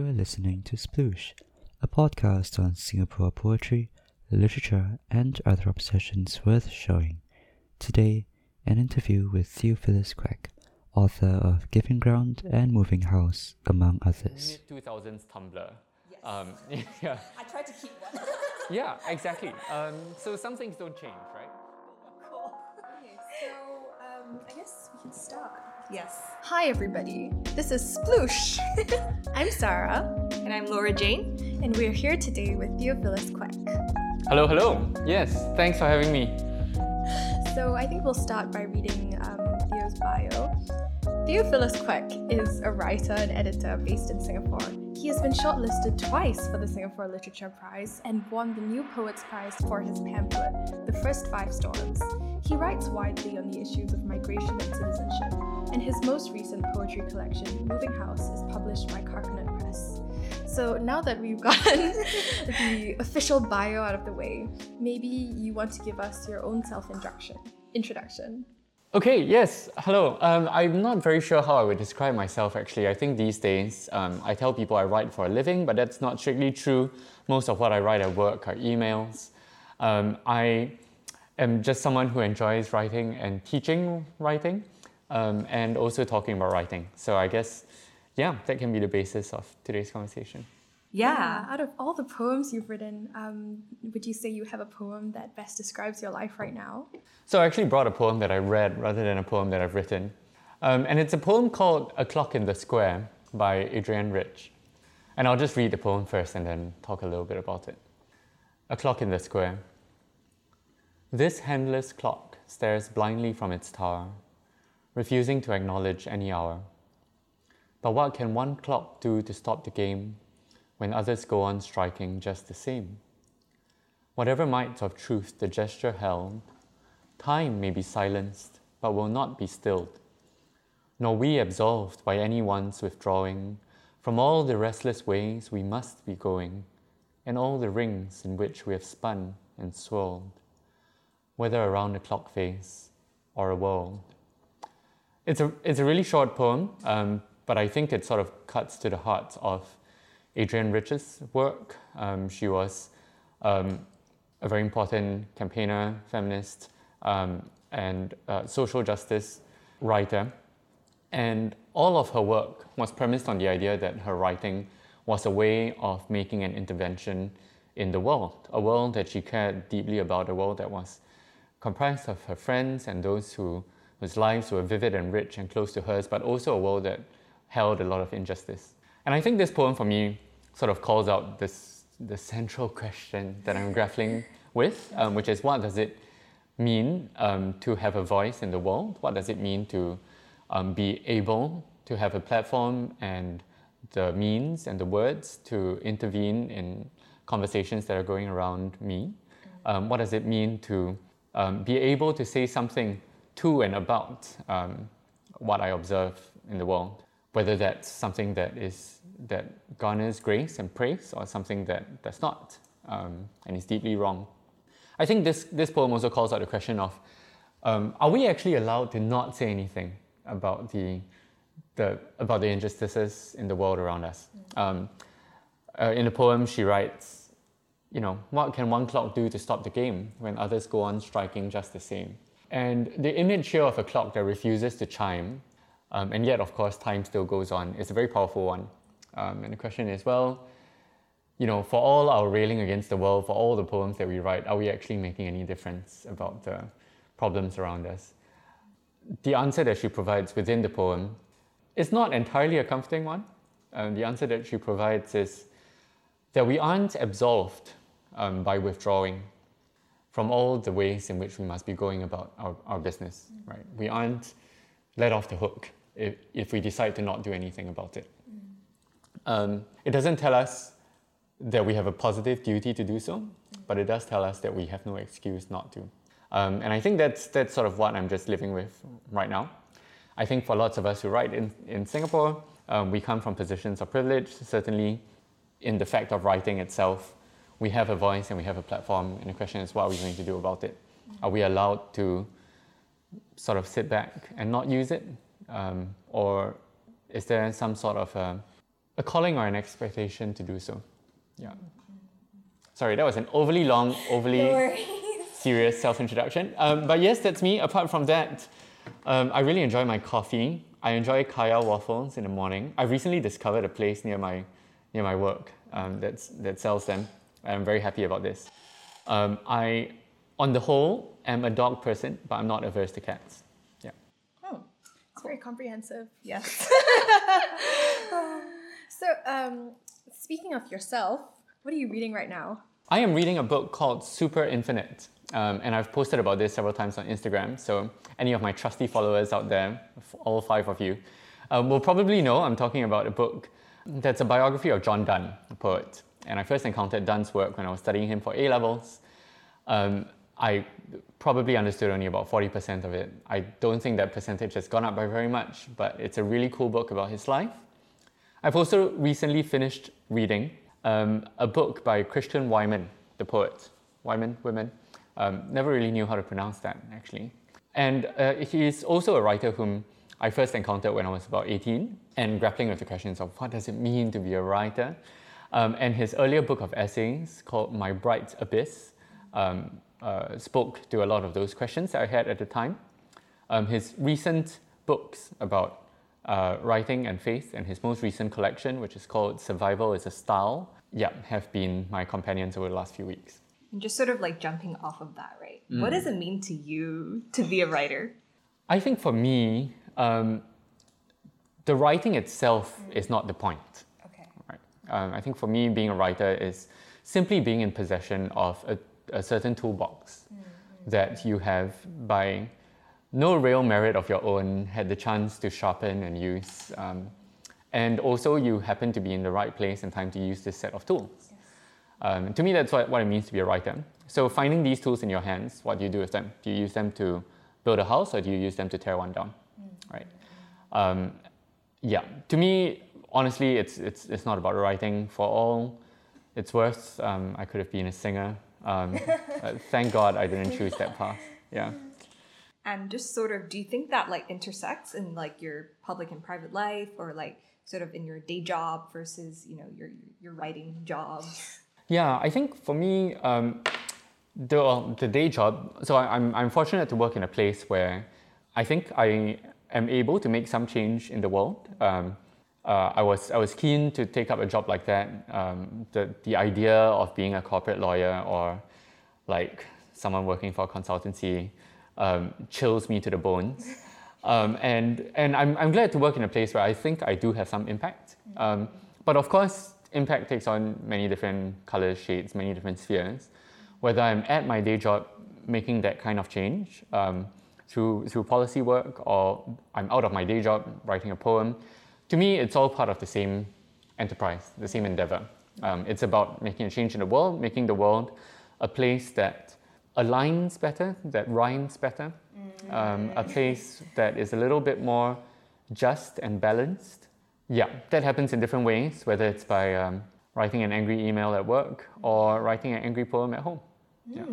You are listening to Sploosh, a podcast on Singapore poetry, literature, and other obsessions worth showing. Today, an interview with Theophilus Kwek, author of Giving Ground and Moving House, among others. Mid 2000s Tumblr. Yes. Um, yeah, I tried to keep one. yeah, exactly. Um, so some things don't change, right? cool. Okay, so um, I guess we can start. Yes. Hi, everybody. This is Sploosh. I'm Saara, And I'm Laura Jane. and we're here today with Theophilus Kwek. Hello, hello. Yes, thanks for having me. So I think we'll start by reading um, Theo's bio. Theophilus Kwek is a writer and editor based in Singapore. He has been shortlisted twice for the Singapore Literature Prize and won the New Poets Prize for his pamphlet, The First Five Storms. He writes widely on the issues of migration and citizenship, and his most recent poetry collection, Moving House, is published by Carcanet Press. So now that we've gotten the official bio out of the way, maybe you want to give us your own self-introduction. Introduction. Okay, yes, hello. Um, I'm not very sure how I would describe myself actually. I think these days um, I tell people I write for a living, but that's not strictly true. Most of what I write at work are emails. Um, I am just someone who enjoys writing and teaching writing um, and also talking about writing. So I guess, yeah, that can be the basis of today's conversation. Yeah. Out of all the poems you've written, um, would you say you have a poem that best describes your life right now? So I actually brought a poem that I read rather than a poem that I've written. Um, and it's a poem called A Clock in the Square by Adrienne Rich. And I'll just read the poem first and then talk a little bit about it. A Clock in the Square. This handless clock stares blindly from its tower, refusing to acknowledge any hour. But what can one clock do to stop the game when others go on striking just the same? Whatever might of truth the gesture held, Time may be silenced, but will not be stilled, nor we absolved by anyone's withdrawing from all the restless ways we must be going, and all the rings in which we have spun and swirled, whether around a clock face or a world. It's a, it's a really short poem, um, but I think it sort of cuts to the heart of Adrienne Rich's work. Um, she was um, a very important campaigner, feminist, um, and uh, social justice writer. And all of her work was premised on the idea that her writing was a way of making an intervention in the world, a world that she cared deeply about, a world that was comprised of her friends and those who, whose lives were vivid and rich and close to hers, but also a world that held a lot of injustice. And I think this poem for me sort of calls out this the central question that I'm grappling with, um, which is what does it mean um, to have a voice in the world? What does it mean to um, be able to have a platform and the means and the words to intervene in conversations that are going around me? Um, what does it mean to um, be able to say something to and about um, what I observe in the world? Whether that's something that is that garners grace and praise, or something that does not um, and is deeply wrong. I think this, this poem also calls out the question of um, are we actually allowed to not say anything about the, the, about the injustices in the world around us? Um, uh, in the poem, she writes, you know, what can one clock do to stop the game when others go on striking just the same? And the image here of a clock that refuses to chime, um, and yet, of course, time still goes on, is a very powerful one. Um, and the question is, well, you know, for all our railing against the world, for all the poems that we write, are we actually making any difference about the problems around us? The answer that she provides within the poem is not entirely a comforting one. Um, the answer that she provides is that we aren't absolved um, by withdrawing from all the ways in which we must be going about our, our business, right? We aren't let off the hook if, if we decide to not do anything about it. Um, it doesn't tell us that we have a positive duty to do so, but it does tell us that we have no excuse not to. Um, and I think that's, that's sort of what I'm just living with right now. I think for lots of us who write in, in Singapore, um, we come from positions of privilege, certainly in the fact of writing itself. We have a voice and we have a platform, and the question is what are we going to do about it? Are we allowed to sort of sit back and not use it? Um, or is there some sort of a, a calling or an expectation to do so. Yeah. Sorry, that was an overly long, overly serious self introduction. Um, but yes, that's me. Apart from that, um, I really enjoy my coffee. I enjoy Kaya waffles in the morning. I recently discovered a place near my, near my work um, that's, that sells them. I'm very happy about this. Um, I, on the whole, am a dog person, but I'm not averse to cats. Yeah. Oh, it's very comprehensive. Yes. So, um, speaking of yourself, what are you reading right now? I am reading a book called Super Infinite, um, and I've posted about this several times on Instagram. So, any of my trusty followers out there, all five of you, um, will probably know I'm talking about a book that's a biography of John Donne, a poet. And I first encountered Donne's work when I was studying him for A levels. Um, I probably understood only about 40% of it. I don't think that percentage has gone up by very much, but it's a really cool book about his life. I've also recently finished reading um, a book by Christian Wiman, the poet. Wiman, women. Um, never really knew how to pronounce that actually. And uh, he's also a writer whom I first encountered when I was about 18 and grappling with the questions of what does it mean to be a writer. Um, and his earlier book of essays called My Bright Abyss um, uh, spoke to a lot of those questions that I had at the time. Um, his recent books about uh, writing and faith and his most recent collection, which is called Survival is a Style, yeah, have been my companions over the last few weeks. And just sort of like jumping off of that, right? What does it mean to you to be a writer? I think for me, um, the writing itself is not the point. Okay. Right? Um, I think for me, being a writer is simply being in possession of a, a certain toolbox that you have by no real merit of your own had the chance to sharpen and use. Um, and also, you happen to be in the right place and time to use this set of tools. Um, to me, that's what, what it means to be a writer. So, finding these tools in your hands, what do you do with them? Do you use them to build a house or do you use them to tear one down? Right? Um, yeah, to me, honestly, it's, it's, it's not about writing. For all it's worth, um, I could have been a singer. Um, uh, thank God I didn't choose that path. Yeah. And just sort of, do you think that like intersects in like your public and private life, or like sort of in your day job versus you know your your writing job? Yeah, I think for me, um, the, the day job, so I, I'm, I'm fortunate to work in a place where I think I am able to make some change in the world. Um, uh, I, was, I was keen to take up a job like that. Um, the, the idea of being a corporate lawyer or like someone working for a consultancy um, chills me to the bones. Um, and and I'm, I'm glad to work in a place where I think I do have some impact. Um, but of course, impact takes on many different colors, shades, many different spheres. Whether I'm at my day job making that kind of change um, through, through policy work or I'm out of my day job writing a poem, to me, it's all part of the same enterprise, the same endeavor. Um, it's about making a change in the world, making the world a place that aligns better, that rhymes better, um, a place that is a little bit more just and balanced. Yeah, that happens in different ways, whether it's by um, writing an angry email at work or writing an angry poem at home. Yeah.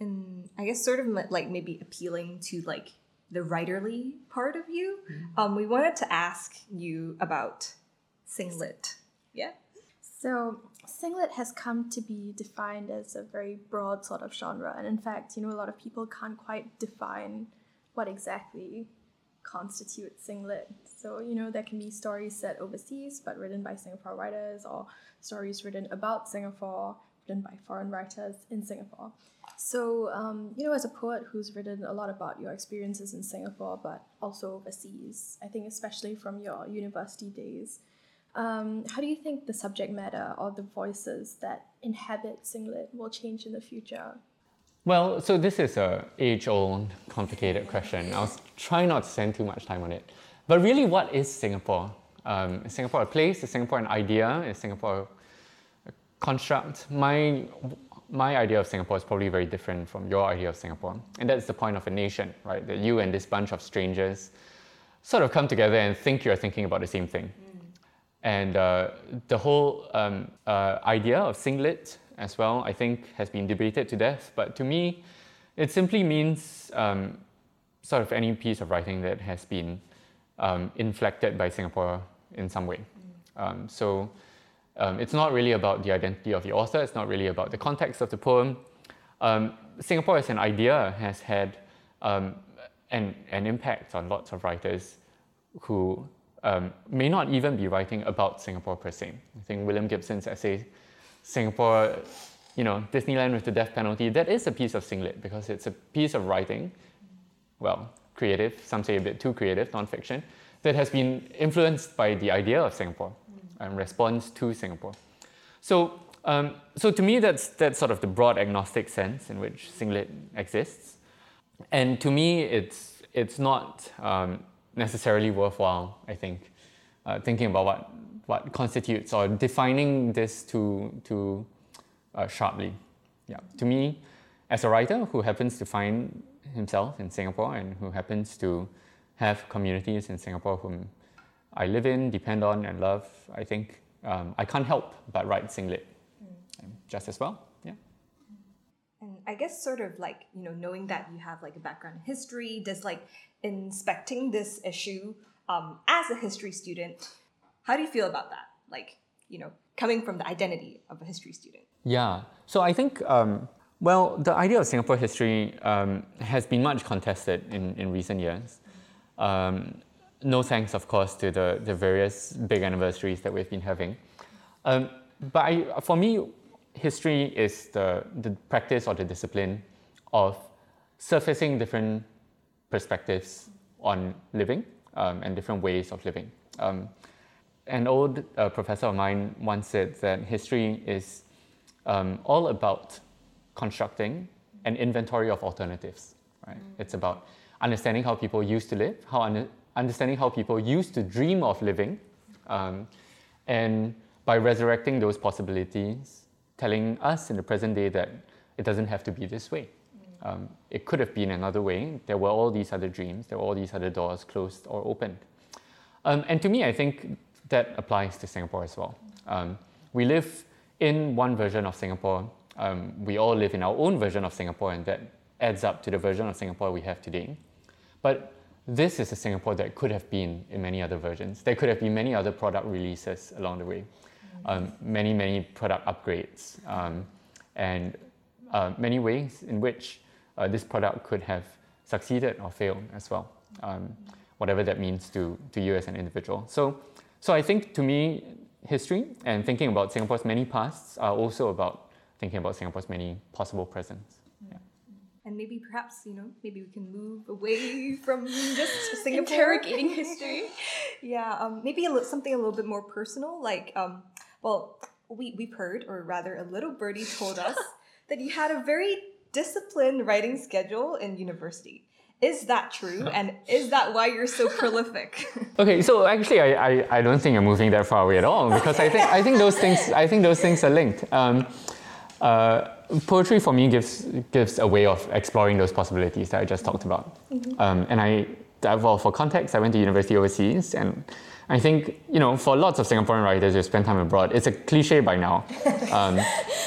and I guess sort of like maybe appealing to like the writerly part of you. Um, we wanted to ask you about SingLit. Yeah. So, SingLit has come to be defined as a very broad sort of genre, and in fact, you know, a lot of people can't quite define what exactly constitutes SingLit. So, you know, there can be stories set overseas but written by Singapore writers, or stories written about Singapore written by foreign writers in Singapore. So, um, you know, as a poet who's written a lot about your experiences in Singapore but also overseas, I think especially from your university days, um, how do you think the subject matter or the voices that inhabit SingLit will change in the future? Well, so this is a age-old, complicated question. I'll try not to spend too much time on it. But really, what is Singapore? Um, is Singapore a place? Is Singapore an idea? Is Singapore a construct? My my idea of Singapore is probably very different from your idea of Singapore, and that's the point of a nation, right? That you and this bunch of strangers sort of come together and think you're thinking about the same thing. And uh, the whole um, uh, idea of SingLit as well, I think, has been debated to death. But to me, it simply means um, sort of any piece of writing that has been um, inflected by Singapore in some way. Um, so um, it's not really about the identity of the author, it's not really about the context of the poem. Um, Singapore as an idea has had an, an impact on lots of writers who um, may not even be writing about Singapore per se. I think William Gibson's essay, Singapore, you know, Disneyland with the death penalty, that is a piece of SingLit because it's a piece of writing, well, creative, some say a bit too creative, nonfiction, that has been influenced by the idea of Singapore and responds to Singapore. So, um, so to me, that's, that's sort of the broad agnostic sense in which SingLit exists. And to me, it's, it's not um, necessarily worthwhile, I think, uh, thinking about what, what constitutes or defining this too, too uh, sharply. Yeah. To me, as a writer who happens to find himself in Singapore and who happens to have communities in Singapore whom I live in, depend on, and love, I think um, I can't help but write SingLit mm. just as well. Yeah. And I guess sort of like, you know, knowing that you have like a background in history, does like inspecting this issue um, as a history student, how do you feel about that? Like, you know, coming from the identity of a history student. Yeah. So I think, um, well, the idea of Singapore history um, has been much contested in, in recent years. Um, no thanks, of course, to the, the various big anniversaries that we've been having. Um, but I, for me, history is the, the practice or the discipline of surfacing different perspectives on living um, and different ways of living. Um, an old uh, professor of mine once said that history is um, all about constructing an inventory of alternatives. Right? Mm. It's about understanding how people used to live, how un- understanding how people used to dream of living, um, and by resurrecting those possibilities, telling us in the present day that it doesn't have to be this way. Um, it could have been another way. There were all these other dreams, there were all these other doors closed or opened. Um, and to me, I think that applies to Singapore as well. Um, we live in one version of Singapore. Um, we all live in our own version of Singapore, and that adds up to the version of Singapore we have today. But this is a Singapore that could have been in many other versions. There could have been many other product releases along the way, um, many, many product upgrades, um, and uh, many ways in which uh, this product could have succeeded or failed as well, um, whatever that means to, to you as an individual. So, so I think to me, history and thinking about Singapore's many pasts are also about thinking about Singapore's many possible presents and maybe perhaps you know maybe we can move away from just Singapore interrogating history. yeah, um, maybe a li- something a little bit more personal. Like, um, well, we we've heard, or rather, a little birdie told us that you had a very disciplined writing schedule in university. Is that true? And is that why you're so prolific? okay, so actually, I, I, I, don't think you're moving that far away at all because I think I think those things I think those things are linked. Um, uh, poetry for me gives gives a way of exploring those possibilities that I just talked about. Mm-hmm. Um, and I, well, for context, I went to university overseas, and I think you know, for lots of Singaporean writers who spend time abroad, it's a cliche by now um,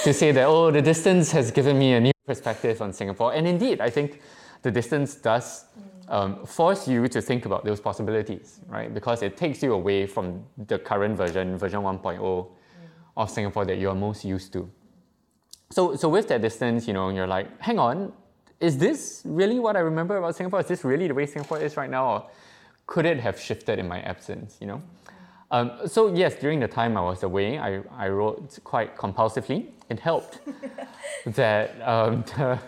to say that oh, the distance has given me a new perspective on Singapore. And indeed, I think the distance does um, force you to think about those possibilities, right? Because it takes you away from the current version, version 1.0 of Singapore that you are most used to so, so with that distance, you know, you're like, hang on, is this really what I remember about Singapore? Is this really the way Singapore is right now? Or could it have shifted in my absence, you know? Um, so yes, during the time I was away, I, I wrote quite compulsively. It helped that um, the,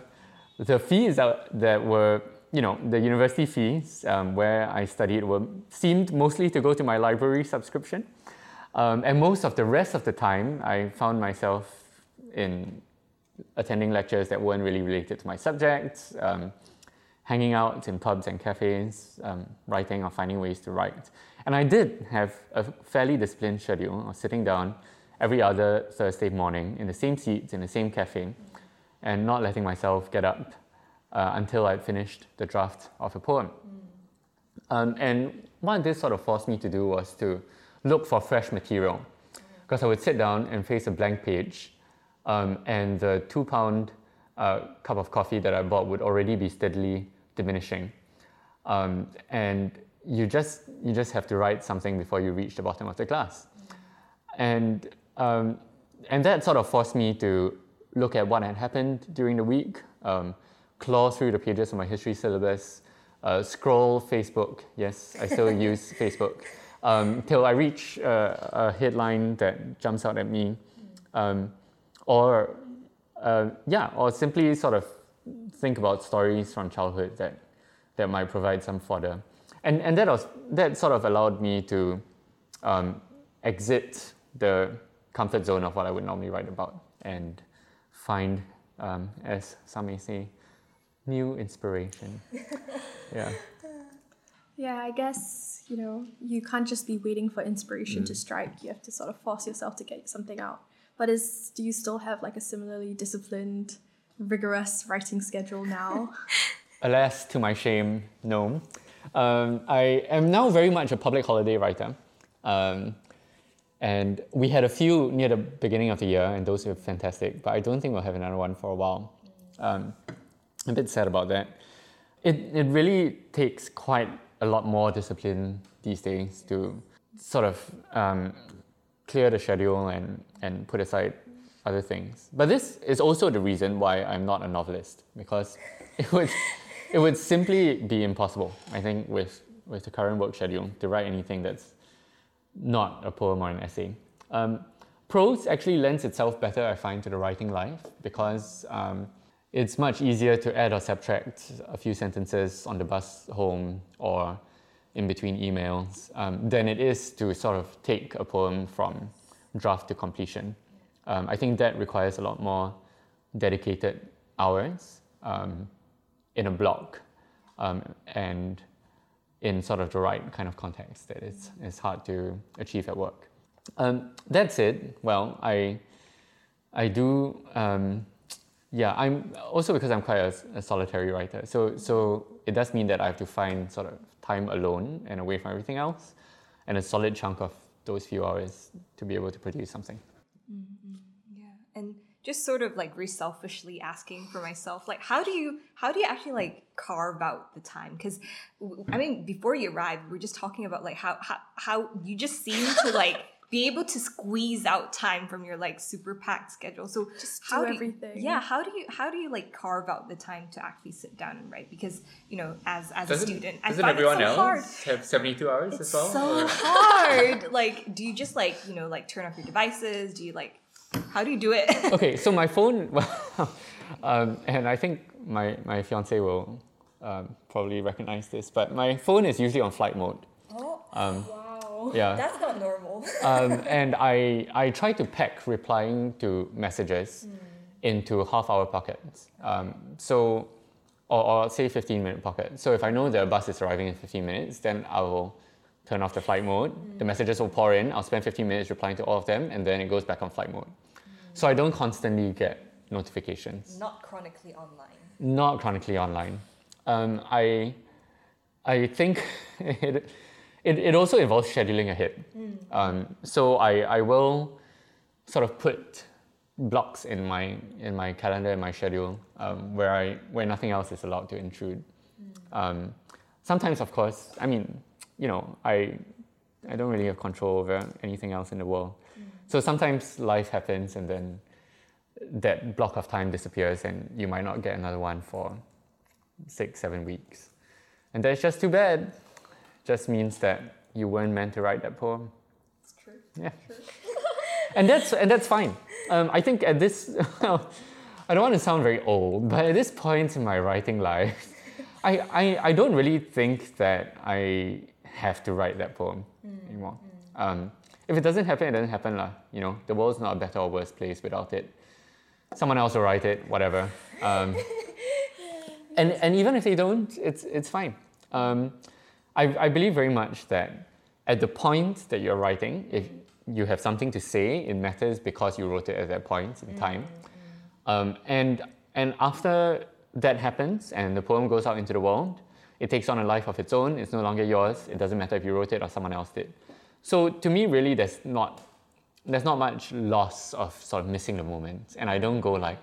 the fees that, that were, you know, the university fees um, where I studied were seemed mostly to go to my library subscription. Um, and most of the rest of the time, I found myself in attending lectures that weren't really related to my subjects, um, hanging out in pubs and cafes, um, writing or finding ways to write. And I did have a fairly disciplined schedule of sitting down every other Thursday morning in the same seats in the same cafe and not letting myself get up uh, until I'd finished the draft of a poem. Um, and what this sort of forced me to do was to look for fresh material because I would sit down and face a blank page um, and the two pound uh, cup of coffee that I bought would already be steadily diminishing. Um, and you just, you just have to write something before you reach the bottom of the class. and um, and that sort of forced me to look at what had happened during the week, um, claw through the pages of my history syllabus, uh, scroll Facebook. Yes, I still use Facebook um, till I reach a, a, headline that jumps out at me, um, or uh, yeah, or simply sort of think about stories from childhood that that might provide some fodder, and and that was that sort of allowed me to um, exit the comfort zone of what I would normally write about and find, um, as some may say, new inspiration. yeah. Yeah, I guess, you know, you can't just be waiting for inspiration mm. to strike. You have to sort of force yourself to get something out. But is do you still have like a similarly disciplined, rigorous writing schedule now? Alas, to my shame, no. Um, I am now very much a public holiday writer. Um, and we had a few near the beginning of the year, and those were fantastic, but I don't think we'll have another one for a while. Um, I'm a bit sad about that. It, it really takes quite a lot more discipline these days to sort of um, clear the schedule and, and put aside other things. But this is also the reason why I'm not a novelist, because it would, it would simply be impossible, I think, with, with the current work schedule to write anything that's not a poem or an essay. Um, prose actually lends itself better, I find, to the writing life because um, it's much easier to add or subtract a few sentences on the bus home or in between emails um, than it is to sort of take a poem from draft to completion. Um, I think that requires a lot more dedicated hours um, in a block um, and in sort of the right kind of context that it's, it's hard to achieve at work. Um, said, well, I, I do, um, yeah, I'm also because I'm quite a, a, solitary writer. So, so it does mean that I have to find sort of time alone and away from everything else and a solid chunk of those few hours to be able to produce something. Mm-hmm. Yeah. And just sort of like very selfishly asking for myself like how do you how do you actually like carve out the time? Because i mean before you arrived we are just talking about like how how, how you just seem to like be able to squeeze out time from your like super packed schedule. So just how do everything. you, yeah how do you how do you like carve out the time to actually sit down and write? Because you know as as doesn't, a student doesn't I everyone so else hard. have 72 hours it's as well so hard. Like do you just like you know like turn off your devices? Do you like how do you do it? okay, so my phone, um, and I think my, my fiance will um, probably recognize this, but my phone is usually on flight mode. Oh, um, wow. Yeah. That's not normal. Um, and I, I try to pack replying to messages mm. into half hour pockets. Um, so, or, or say 15 minute pocket. So if I know that the bus is arriving in 15 minutes, then I will turn off the flight mode. Mm. The messages will pour in. I'll spend 15 minutes replying to all of them, and then it goes back on flight mode. Mm. So I don't constantly get notifications. Not chronically online. Not chronically online. Um, I, I think it, it, it also involves scheduling ahead. Mm. Um, so I, I will sort of put blocks in my in my calendar in my schedule um, where I where nothing else is allowed to intrude. Mm. Um, sometimes, of course, I mean you know, I, I don't really have control over anything else in the world. Mm. So sometimes life happens and then that block of time disappears and you might not get another one for six, seven weeks. And that's just too bad. Just means that you weren't meant to write that poem. It's true. Yeah. True. and that's and that's fine. Um, I think at this, I don't want to sound very old, but at this point in my writing life, I, I, I don't really think that I have to write that poem mm. anymore. Mm. Um, if it doesn't happen, it doesn't happen. lah. You know, the world's not a better or worse place without it. Someone else will write it, whatever. Um, and, and even if they don't, it's, it's fine. Um, I, I believe very much that at the point that you're writing, if you have something to say, it matters because you wrote it at that point in time. Mm-hmm. Um, and, and after that happens and the poem goes out into the world, it takes on a life of its own. It's no longer yours. It doesn't matter if you wrote it or someone else did. So to me, really, there's not there's not much loss of sort of missing the moment. And I don't go like,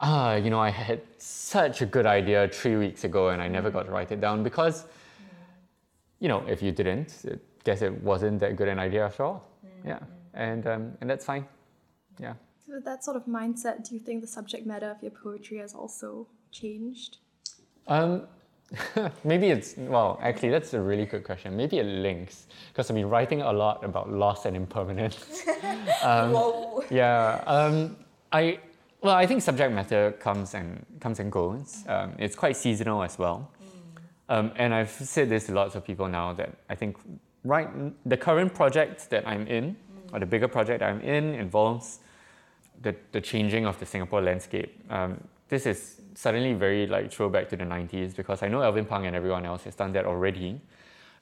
ah, you know, I had such a good idea three weeks ago and I never got to write it down because, you know, if you didn't, I guess it wasn't that good an idea after all. Mm-hmm. Yeah. and um, and that's fine. Yeah. So with that sort of mindset, do you think the subject matter of your poetry has also changed? Um, maybe it's well. Actually, that's a really good question. Maybe it links because I've been writing a lot about loss and impermanence. um, Whoa. yeah. Um, I well, I think subject matter comes and comes and goes. Um, it's quite seasonal as well. Um, and I've said this to lots of people now that I think right the current project that I'm in, or the bigger project I'm in, involves the, the changing of the Singapore landscape. Um, this is suddenly very like throwback to the 90s because I know Alvin Pang and everyone else has done that already.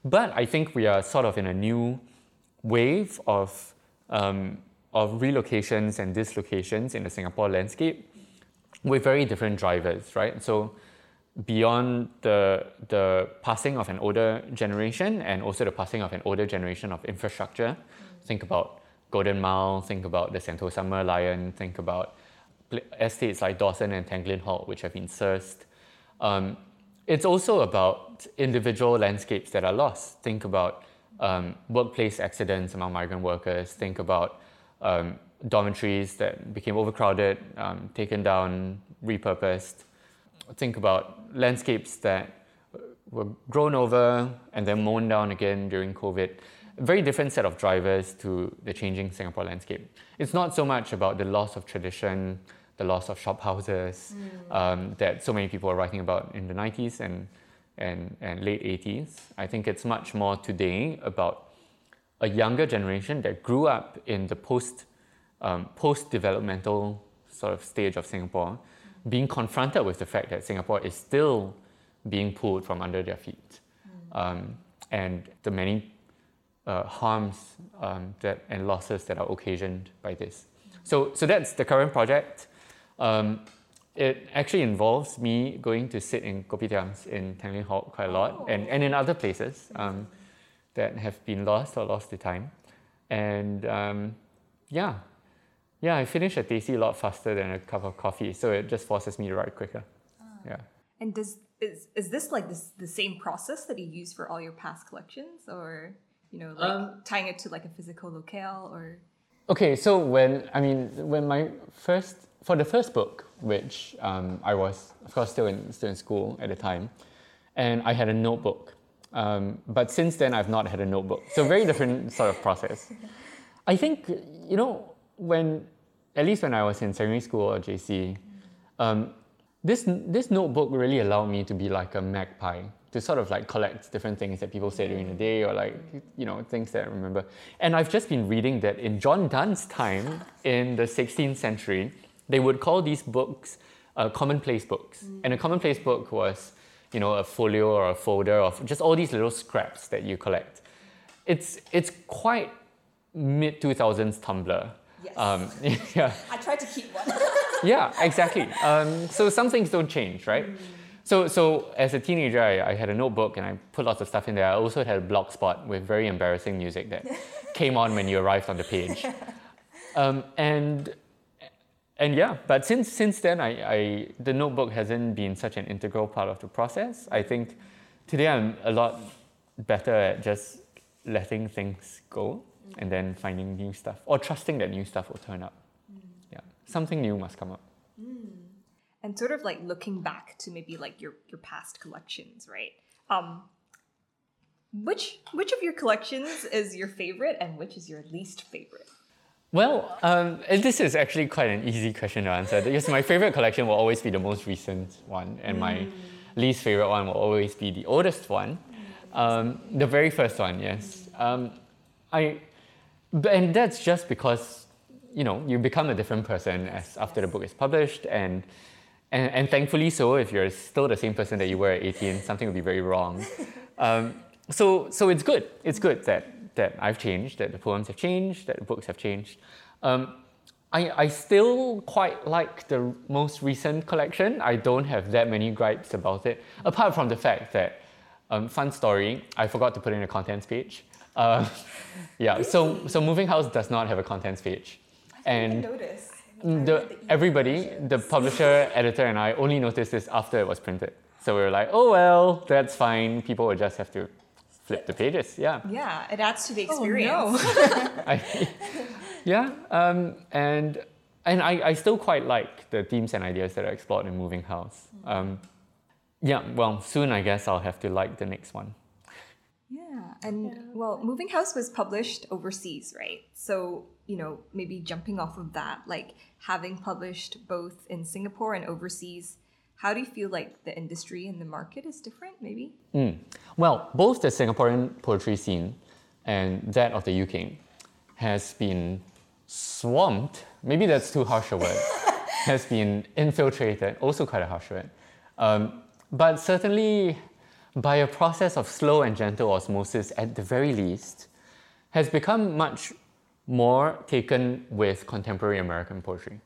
But I think we are sort of in a new wave of, um, of relocations and dislocations in the Singapore landscape with very different drivers, right? So beyond the, the passing of an older generation and also the passing of an older generation of infrastructure, think about Golden Mile, think about the Sentosa Merlion, think about estates like Dawson and Tanglin Halt, which have been searched. Um, it's also about individual landscapes that are lost. Think about um, workplace accidents among migrant workers. Think about um, dormitories that became overcrowded, um, taken down, repurposed. Think about landscapes that were grown over and then mown down again during COVID. A very different set of drivers to the changing Singapore landscape. It's not so much about the loss of tradition, the loss of shop houses um, that so many people are writing about in the 90s and, and, and late 80s. I think it's much more today about a younger generation that grew up in the post um, post developmental sort of stage of Singapore, being confronted with the fact that Singapore is still being pulled from under their feet, um, and the many uh, harms um, that and losses that are occasioned by this. So, so that's the current project. Um, it actually involves me going to sit in kopitiams in Tanglin Halt quite a lot, and, and in other places um, that have been lost or lost to time. And um, yeah, yeah, I finish a tasty a lot faster than a cup of coffee, so it just forces me to write quicker. Yeah. And does is is this like this the same process that you use for all your past collections, or you know, like Um, tying it to like a physical locale, or Okay, so when I mean when my first for the first book, which um, I was of course still in still in school at the time, and I had a notebook. Um, but since then, I've not had a notebook. So very different sort of process. I think you know when at least when I was in secondary school or JC, um, this this notebook really allowed me to be like a magpie to sort of like collect different things that people say during the day or like you know things that I remember. And I've just been reading that in John Donne's time in the 16th century, they would call these books uh, commonplace books. And a commonplace book was you know a folio or a folder of just all these little scraps that you collect. It's it's quite mid 2000s Tumblr. Yes. Um, yeah. I tried to keep one. Yeah, exactly. Um, so some things don't change, right? So, so as a teenager, I, I had a notebook and I put lots of stuff in there. I also had a blog spot with very embarrassing music that came on when you arrived on the page. Um, and and yeah, but since since then, I, I the notebook hasn't been such an integral part of the process. I think today I'm a lot better at just letting things go and then finding new stuff or trusting that new stuff will turn up. Yeah, something new must come up. and sort of like looking back to maybe like your your past collections, right? Um, which which of your collections is your favorite, and which is your least favorite? Well, um, this is actually quite an easy question to answer because my favorite collection will always be the most recent one, and my least favorite one will always be the oldest one, um, the very first one. Yes, um, I, and that's just because you know you become a different person as after the book is published, and and, and thankfully so. If you're still the same person that you were at 18, something would be very wrong. Um, so so it's good. It's good that that I've changed, that the poems have changed, that the books have changed. Um, I, I still quite like the most recent collection. I don't have that many gripes about it, apart from the fact that, um, fun story, I forgot to put in a contents page. Uh, yeah, so, so Moving House does not have a contents page. And notice. the, everybody, the publisher, editor, and I only noticed this after it was printed. So we were like, oh well, that's fine. People will just have to flip the pages. Yeah. Yeah, it adds to the experience. Oh, experience. I, yeah, um, and and I, I still quite like the themes and ideas that are explored in Moving House. Um, yeah, well, soon I guess I'll have to like the next one. Yeah, and well, Moving House was published overseas, right? So, you know, maybe jumping off of that, like having published both in Singapore and overseas, how do you feel like the industry and the market is different, maybe? Well, both the Singaporean poetry scene and that of the UK has been swamped, maybe that's too harsh a word, has been infiltrated, also quite a harsh word, um, but certainly by a process of slow and gentle osmosis at the very least, has become much more taken with contemporary American poetry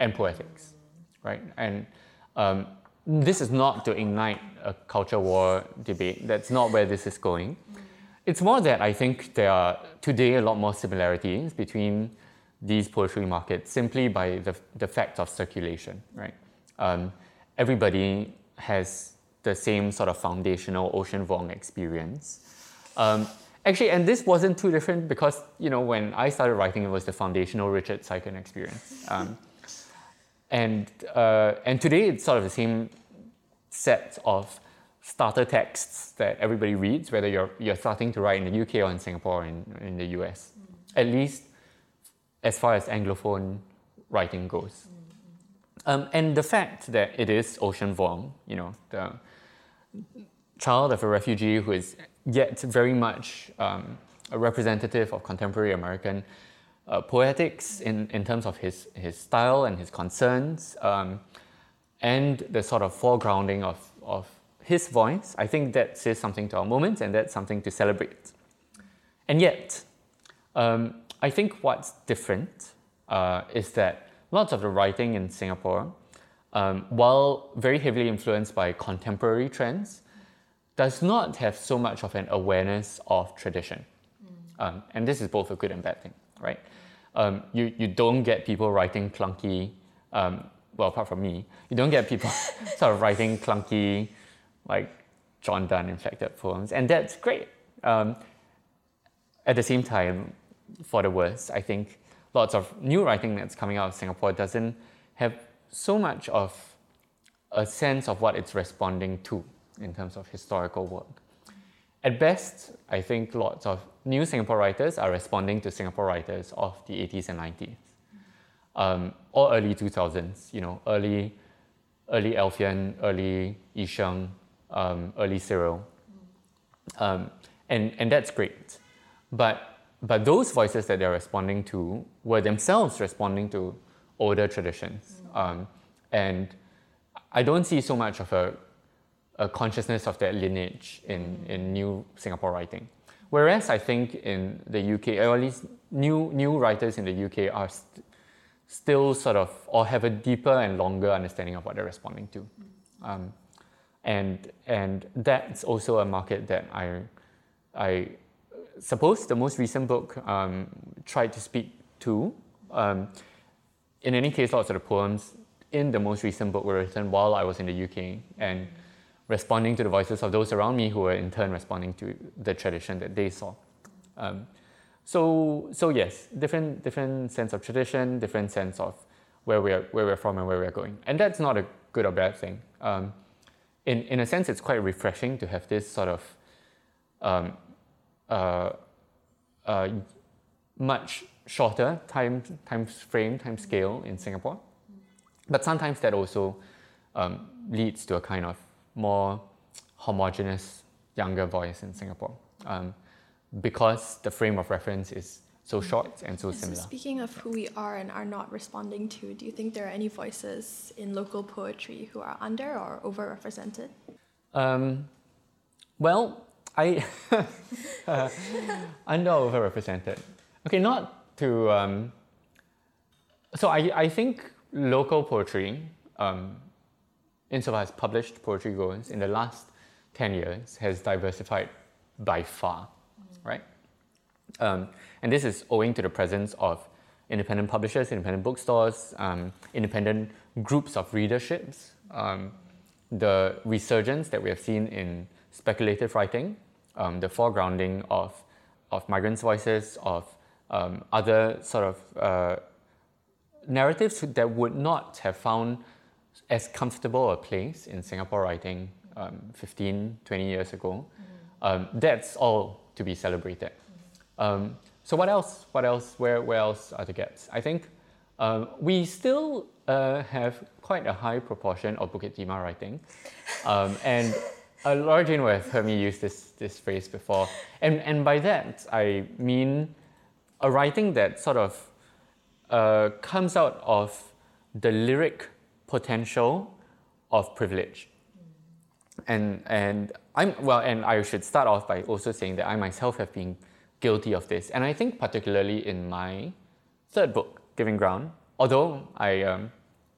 and poetics, right? And um, this is not to ignite a culture war debate. That's not where this is going. It's more that I think there are today a lot more similarities between these poetry markets simply by the, the fact of circulation, right? Um, everybody has the same sort of foundational Ocean Vuong experience. Um, actually, and this wasn't too different because, you know, when I started writing, it was the foundational Richard Siken experience. Um, and, uh, and today it's sort of the same set of starter texts that everybody reads, whether you're, you're starting to write in the UK or in Singapore or in, in the US, at least as far as Anglophone writing goes. Um, and the fact that it is Ocean Vuong, you know, the child of a refugee who is yet very much um, a representative of contemporary American uh, poetics in, in terms of his, his style and his concerns, um, and the sort of foregrounding of, of his voice, I think that says something to our moment and that's something to celebrate. And yet, um, I think what's different uh, is that lots of the writing in Singapore, um, while very heavily influenced by contemporary trends, does not have so much of an awareness of tradition. Um, and this is both a good and bad thing, right? Um, you, you don't get people writing clunky, um, well, apart from me, you don't get people sort of writing clunky, like John Donne inflected poems, and that's great. Um, at the same time, for the worse, I think lots of new writing that's coming out of Singapore doesn't have so much of a sense of what it's responding to in terms of historical work. At best, I think lots of new Singapore writers are responding to Singapore writers of the 80s and 90s, um, or early 2000s. You know, early, early Alfian, early Yisheng, um, early Cyril, um, and and that's great. But but those voices that they're responding to were themselves responding to older traditions, um, and I don't see so much of a a consciousness of that lineage in, in new Singapore writing. Whereas I think in the UK, or at least new, new writers in the UK are st- still sort of, or have a deeper and longer understanding of what they're responding to. Um, and, and that's also a market that I, I suppose the most recent book um, tried to speak to. Um, in any case, lots of the poems in the most recent book were written while I was in the UK. And responding to the voices of those around me who were in turn responding to the tradition that they saw. Um, so, so yes, different, different sense of tradition, different sense of where we're, where we're from and where we're going. And that's not a good or bad thing. Um, in, in a sense, it's quite refreshing to have this sort of um, uh, uh, much shorter time, time frame, time scale in Singapore. But sometimes that also um, leads to a kind of more homogenous younger voice in Singapore um, because the frame of reference is so short and so So similar. speaking of who we are and are not responding to, do you think there are any voices in local poetry who are under or overrepresented? Um, well, I uh, under or overrepresented. Okay, not to. Um, so I, I think local poetry, um, insofar as published poetry goes, in the last ten years has diversified by far, right? Um, and this is owing to the presence of independent publishers, independent bookstores, um, independent groups of readerships, um, the resurgence that we have seen in speculative writing, um, the foregrounding of, of migrants' voices, of um, other sort of uh, narratives that would not have found as comfortable a place in Singapore writing um, 15, 20 years ago. Um, that's all to be celebrated. Um, so what else? What else? Where, where else are the gaps? I think um, we still uh, have quite a high proportion of Bukit Timah writing. Um, and a large you have heard me use this, this phrase before. And, and by that, I mean a writing that sort of uh, comes out of the lyric potential of privilege. And, and I'm, well, and I should start off by also saying that I myself have been guilty of this. And I think particularly in my third book, Giving Ground, although I, um,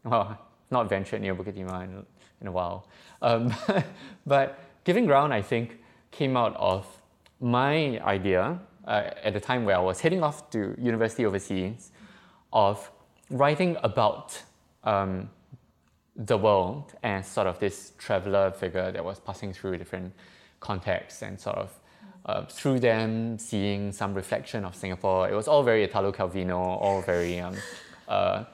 well, not ventured near Bukit Timah in, in a while. Um, but Giving Ground, I think, came out of my idea uh, at the time where I was heading off to university overseas of writing about um, the world as sort of this traveler figure that was passing through different contexts and sort of uh, through them seeing some reflection of Singapore. It was all very Italo Calvino, all very um, uh,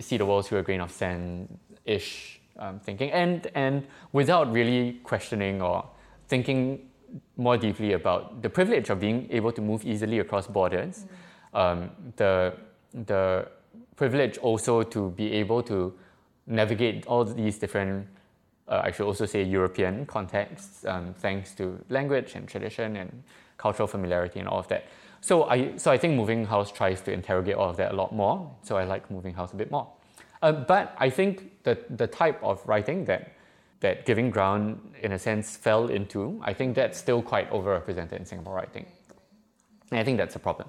see the world through a grain of sand ish um, thinking, and and without really questioning or thinking more deeply about the privilege of being able to move easily across borders, mm. um, the the privilege also to be able to navigate all these different, uh, I should also say European contexts, um, thanks to language and tradition and cultural familiarity and all of that. So I, so I think Moving House tries to interrogate all of that a lot more. So I like Moving House a bit more. Uh, but I think that the type of writing that that Giving Ground, in a sense, fell into, I think that's still quite overrepresented in Singapore writing. And I think that's a problem.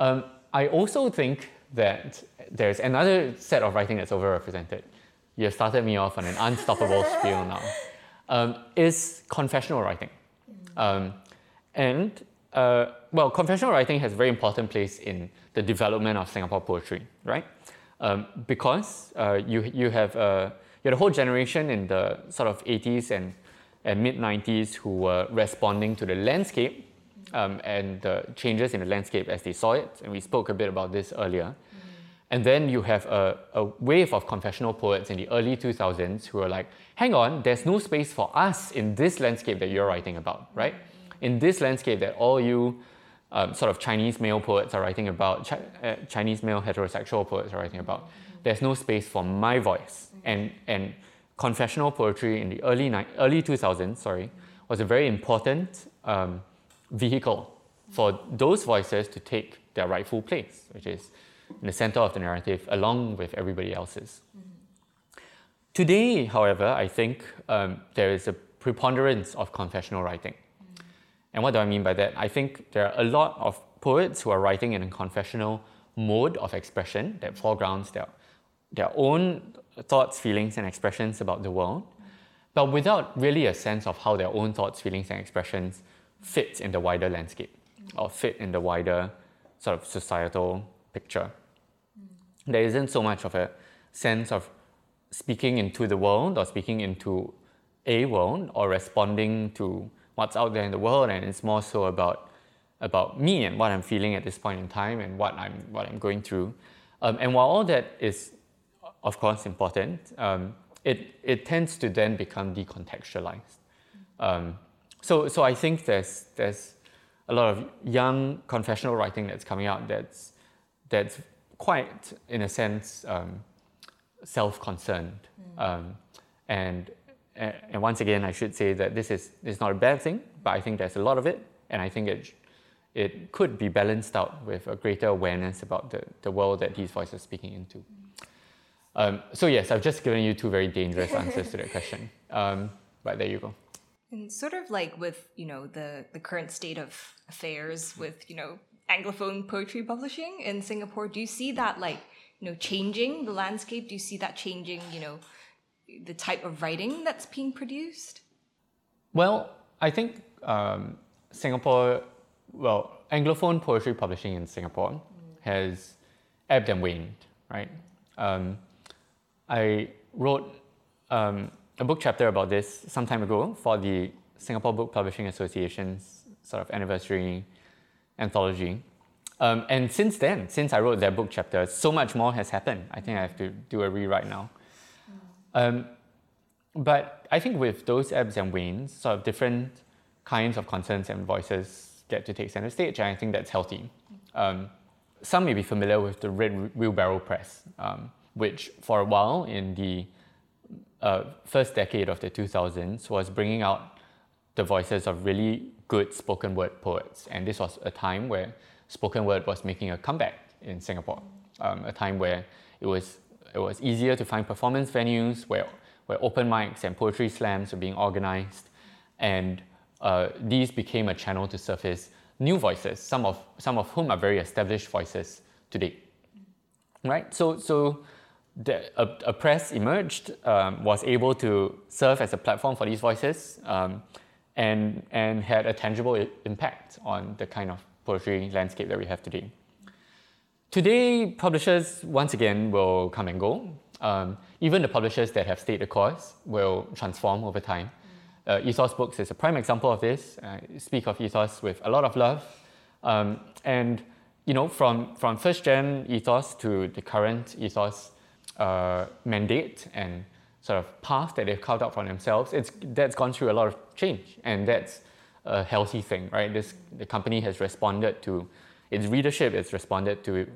Um, I also think that there's another set of writing that's overrepresented. You have started me off on an unstoppable spiel now. Um, is confessional writing. Um, and uh, well, confessional writing has a very important place in the development of Singapore poetry, right? Um, because uh, you, you, have, uh, you had a whole generation in the sort of 80s and, and mid 90s who were responding to the landscape um, and the changes in the landscape as they saw it. And we spoke a bit about this earlier. And then you have a, a wave of confessional poets in the early 2000s who are like, hang on, there's no space for us in this landscape that you're writing about, right? In this landscape that all you um, sort of Chinese male poets are writing about, uh, Chinese male heterosexual poets are writing about, there's no space for my voice. And, and confessional poetry in the early, ni- early 2000s, sorry, was a very important um, vehicle for those voices to take their rightful place, which is in the center of the narrative along with everybody else's. Today, however, I think um, there is a preponderance of confessional writing. And what do I mean by that? I think there are a lot of poets who are writing in a confessional mode of expression that foregrounds their, their own thoughts, feelings, and expressions about the world, but without really a sense of how their own thoughts, feelings, and expressions fits in the wider landscape or fit in the wider sort of societal picture. Mm. There isn't so much of a sense of speaking into the world or speaking into a world or responding to what's out there in the world, and it's more so about about me and what I'm feeling at this point in time and what I'm what I'm going through. Um, and while all that is, of course, important, um, it it tends to then become decontextualized. Um, so, so I think there's, there's a lot of young confessional writing that's coming out that's, that's quite, in a sense, um, self-concerned. Mm. Um, and, and once again, I should say that this is, is not a bad thing, but I think there's a lot of it, and I think it, it could be balanced out with a greater awareness about the, the world that these voices are speaking into. Um, so yes, I've just given you two very dangerous answers to that question. Um, but there you go. And sort of like with, you know, the, the current state of affairs with, you know, Anglophone poetry publishing in Singapore, do you see that like, you know, changing the landscape? Do you see that changing, you know, the type of writing that's being produced? Well, I think um, Singapore, well, Anglophone poetry publishing in Singapore mm. has ebbed and waned, right? Um, I wrote um, a book chapter about this some time ago for the Singapore Book Publishing Association's sort of anniversary anthology. Um, and since then, since I wrote that book chapter, so much more has happened. I think I have to do a rewrite now. Um, but I think with those ebbs and wanes, sort of different kinds of concerns and voices get to take center stage, and I think that's healthy. Um, some may be familiar with the Red Wheelbarrow Press, um, which for a while in the uh, first decade of the 2000s was bringing out the voices of really good spoken word poets. And this was a time where spoken word was making a comeback in Singapore, um, a time where it was, it was easier to find performance venues, where, where open mics and poetry slams were being organized. And uh, these became a channel to surface new voices, some of, some of whom are very established voices today. Right? So, so the, a, a press emerged, um, was able to serve as a platform for these voices, um, and, and had a tangible impact on the kind of poetry landscape that we have today. Today, publishers once again will come and go. Um, even the publishers that have stayed the course will transform over time. Uh, Ethos Books is a prime example of this. I speak of Ethos with a lot of love. Um, and you know, from, from first gen Ethos to the current Ethos uh, mandate and sort of path that they've carved out for themselves, it's, that's gone through a lot of change. And that's a healthy thing, right? This, the company has responded to its readership, it's responded to,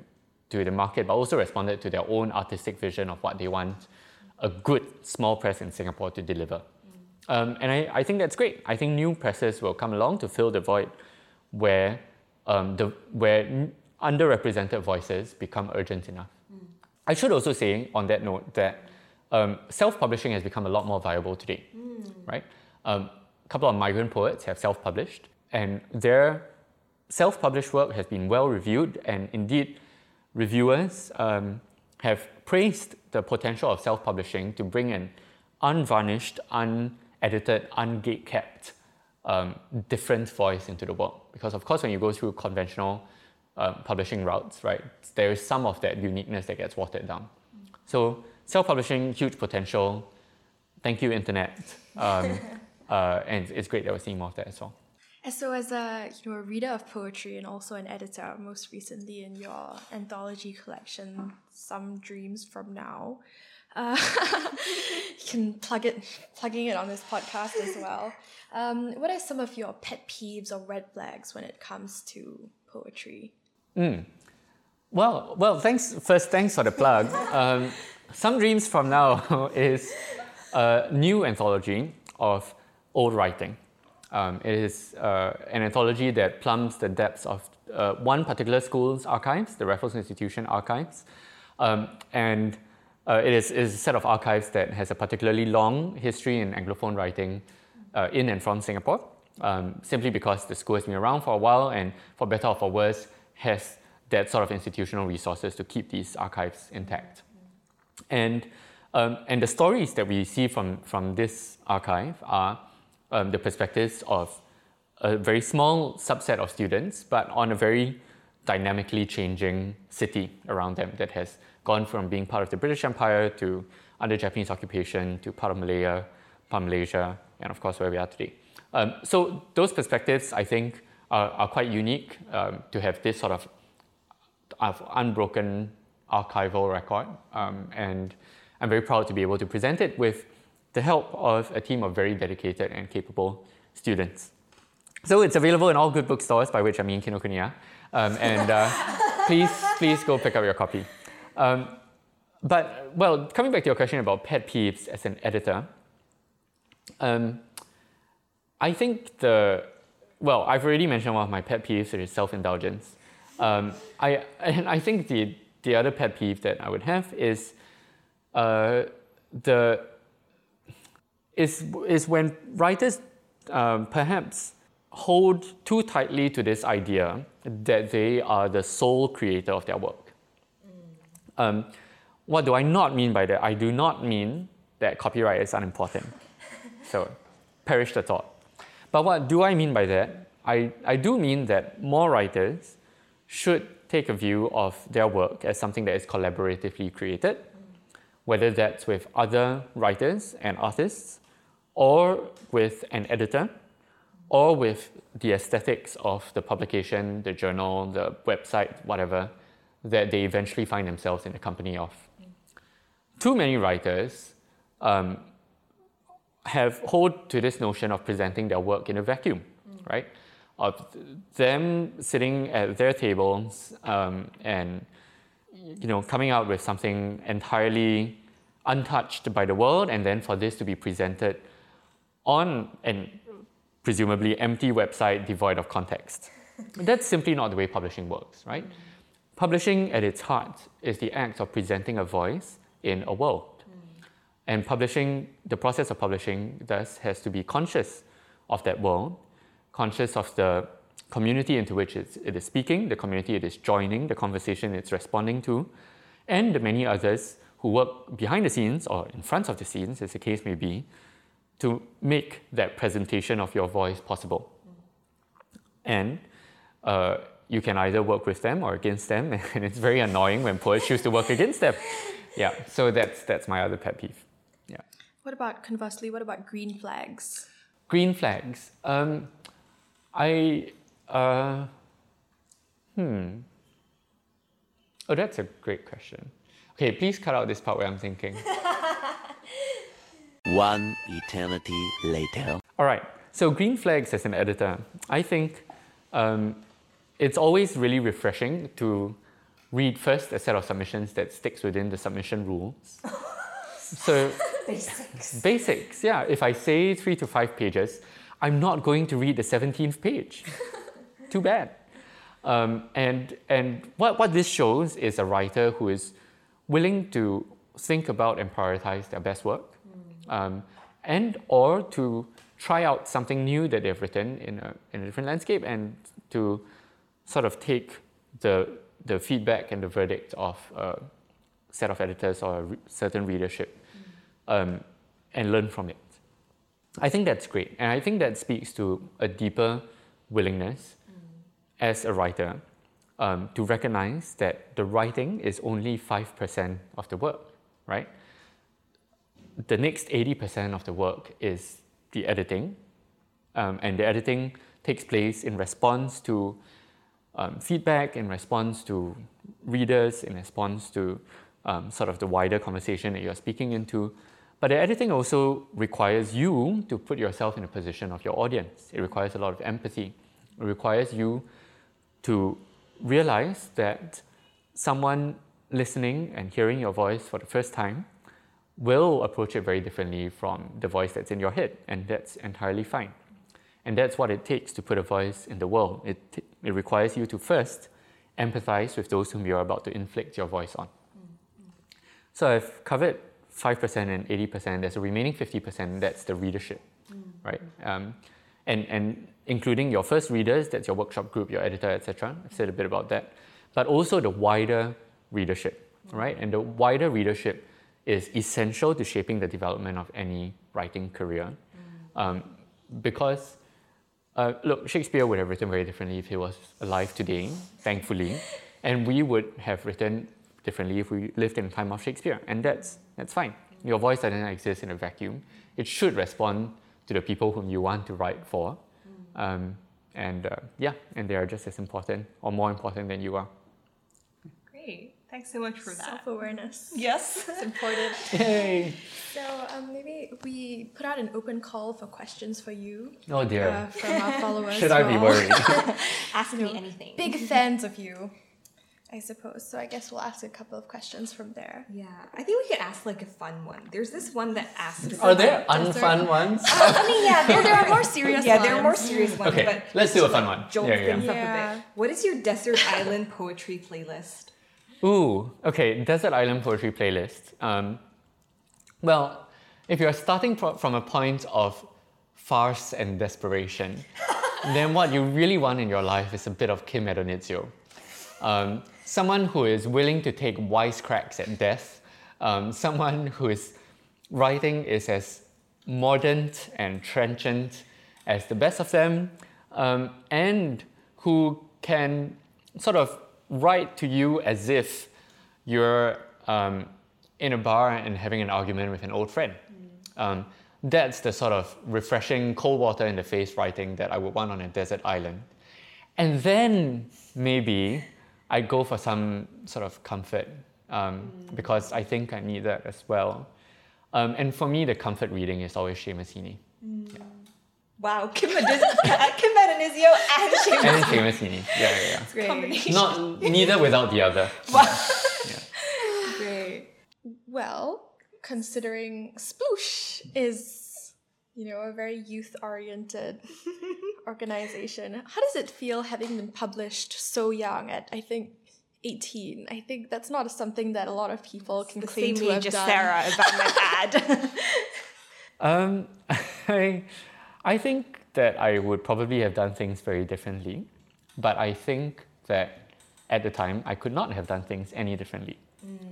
to the market, but also responded to their own artistic vision of what they want a good small press in Singapore to deliver. Um, and I, I think that's great. I think new presses will come along to fill the void where, um, the, where underrepresented voices become urgent enough. Mm. I should also say, on that note, that um, self-publishing has become a lot more viable today, mm. right? Um, a couple of migrant poets have self-published, and their self-published work has been well reviewed, and indeed, reviewers um, have praised the potential of self-publishing to bring an unvarnished, un edited, ungate-kept, um, different voice into the world. Because of course, when you go through conventional uh, publishing routes, right, there is some of that uniqueness that gets watered down. So self-publishing, huge potential. Thank you, internet. Um, uh, and it's great that we're seeing more of that as well. And so, as a you know a reader of poetry and also an editor, most recently in your anthology collection, Some Dreams from Now, uh, you can plug it, plugging it on this podcast as well. Um, what are some of your pet peeves or red flags when it comes to poetry? Mm. Well, well, thanks. First, thanks for the plug. Um, some dreams from now is a new anthology of old writing. Um, it is uh, an anthology that plumbs the depths of uh, one particular school's archives, the Raffles Institution archives, um, and uh, it is, is, a set of archives that has a particularly long history in Anglophone writing uh, in and from Singapore, um, simply because the school has been around for a while and, for better or for worse, has that sort of institutional resources to keep these archives intact. And, um, and the stories that we see from, from this archive are um, the perspectives of a very small subset of students, but on a very dynamically changing city around them that has gone from being part of the British Empire to under Japanese occupation to part of Malaya, part of Malaysia, and of course where we are today. Um, so those perspectives, I think, are, are quite unique um, to have this sort of, of unbroken archival record. Um, and I'm very proud to be able to present it with the help of a team of very dedicated and capable students. So it's available in all good bookstores, by which I mean Kinokuniya. Um, and uh, please, please go pick up your copy. Um, but, well, coming back to your question about pet peeves as an editor, um, I think the, well, I've already mentioned one of my pet peeves, which is self-indulgence. Um, I, and I think the, the other pet peeve that I would have is uh, the, is, is when writers um, perhaps hold too tightly to this idea that they are the sole creator of their work. Um, what do I not mean by that? I do not mean that copyright is unimportant. so, perish the thought. But what do I mean by that? I, I do mean that more writers should take a view of their work as something that is collaboratively created, whether that's with other writers and artists or with an editor or with the aesthetics of the publication, the journal, the website, whatever, that they eventually find themselves in the company of. Too many writers um, have hold to this notion of presenting their work in a vacuum, right? Of them sitting at their tables um, and you know coming out with something entirely untouched by the world, and then for this to be presented on an presumably empty website devoid of context. That's simply not the way publishing works, right? Publishing at its heart is the act of presenting a voice in a world. And publishing, the process of publishing thus has to be conscious of that world, conscious of the community into which it's, it is speaking, the community it is joining, the conversation it's responding to, and the many others who work behind the scenes or in front of the scenes, as the case may be, to make that presentation of your voice possible. And uh, you can either work with them or against them, and it's very annoying when poets choose to work against them. Yeah, so that's that's my other pet peeve. Yeah. What about conversely? What about green flags? Green flags. Um, I uh, hmm. Oh, that's a great question. Okay, please cut out this part where I'm thinking. One eternity later. All right. So green flags as an editor, I think um, it's always really refreshing to read first a set of submissions that sticks within the submission rules. so Basics. basics, yeah. If I say three to five pages, I'm not going to read the 17th page. Too bad. Um, and and what, what this shows is a writer who is willing to think about and prioritize their best work, um, and or to try out something new that they've written in a, in a different landscape and to sort of take the, the feedback and the verdict of a set of editors or a certain readership um, and learn from it. I think that's great. And I think that speaks to a deeper willingness as a writer um, to recognize that the writing is only 5% of the work, right? The next 80% of the work is the editing, um, and the editing takes place in response to um, feedback, in response to readers, in response to um, sort of the wider conversation that you're speaking into. But the editing also requires you to put yourself in the position of your audience. It requires a lot of empathy. It requires you to realize that someone listening and hearing your voice for the first time will approach it very differently from the voice that's in your head, and that's entirely fine. And that's what it takes to put a voice in the world. It, it requires you to first empathize with those whom you're about to inflict your voice on. So I've covered 5% and 80%. There's a remaining 50%, that's the readership, right? Um, and, and including your first readers, that's your workshop group, your editor, etc. I've said a bit about that. But also the wider readership, right? And the wider readership is essential to shaping the development of any writing career. Um, because, uh, look, Shakespeare would have written very differently if he was alive today, thankfully. And we would have written differently if we lived in the time of Shakespeare. And that's, that's fine. Your voice doesn't exist in a vacuum. It should respond to the people whom you want to write for. Um, and uh, yeah, and they are just as important or more important than you are. Great. Thanks so much for that. Self awareness. Yes. It's important. Yay! So um, maybe we put out an open call for questions for you Oh dear. uh, from our followers. Should I be worried? Ask me anything. Big fans of you, I suppose. So I guess we'll ask a couple of questions from there. Yeah, I think we could ask like a fun one. There's this one that asked. Are there Does there- unfun ones? I mean, yeah, There, there, there are more serious ones. yeah, there are more serious ones. Okay, but let's do a fun one. jolt Yeah, yeah. things up a bit. What is your desert island poetry playlist? Ooh, okay, Desert Island Poetry Playlist. Um, well, if you're starting pro- from a point of farce and desperation, then what you really want in your life is a bit of Kim Addonizio. Um, someone who is willing to take wisecracks at death, um, someone whose writing is as mordant and trenchant as the best of them, um, and who can sort of write to you as if you're um, in a bar and having an argument with an old friend. Um, that's the sort of refreshing, cold water in the face writing that I would want on a desert island. And then maybe I go for some sort of comfort um, because I think I need that as well. Um, and for me, the comfort reading is always Seamus Heaney. Wow, Kim, Adis- Kim Addonizio and Seamus. And Seamus Heaney. Yeah, yeah, yeah. Great. Combination. Not neither without the other. Great. Well, considering Sploosh is, you know, a very youth oriented organization, how does it feel having been published so young at, I think, 18? I think that's not something that a lot of people can The claim same to have age as done. Saara, if I might add. Um, I, I think that I would probably have done things very differently, but I think that at the time I could not have done things any differently.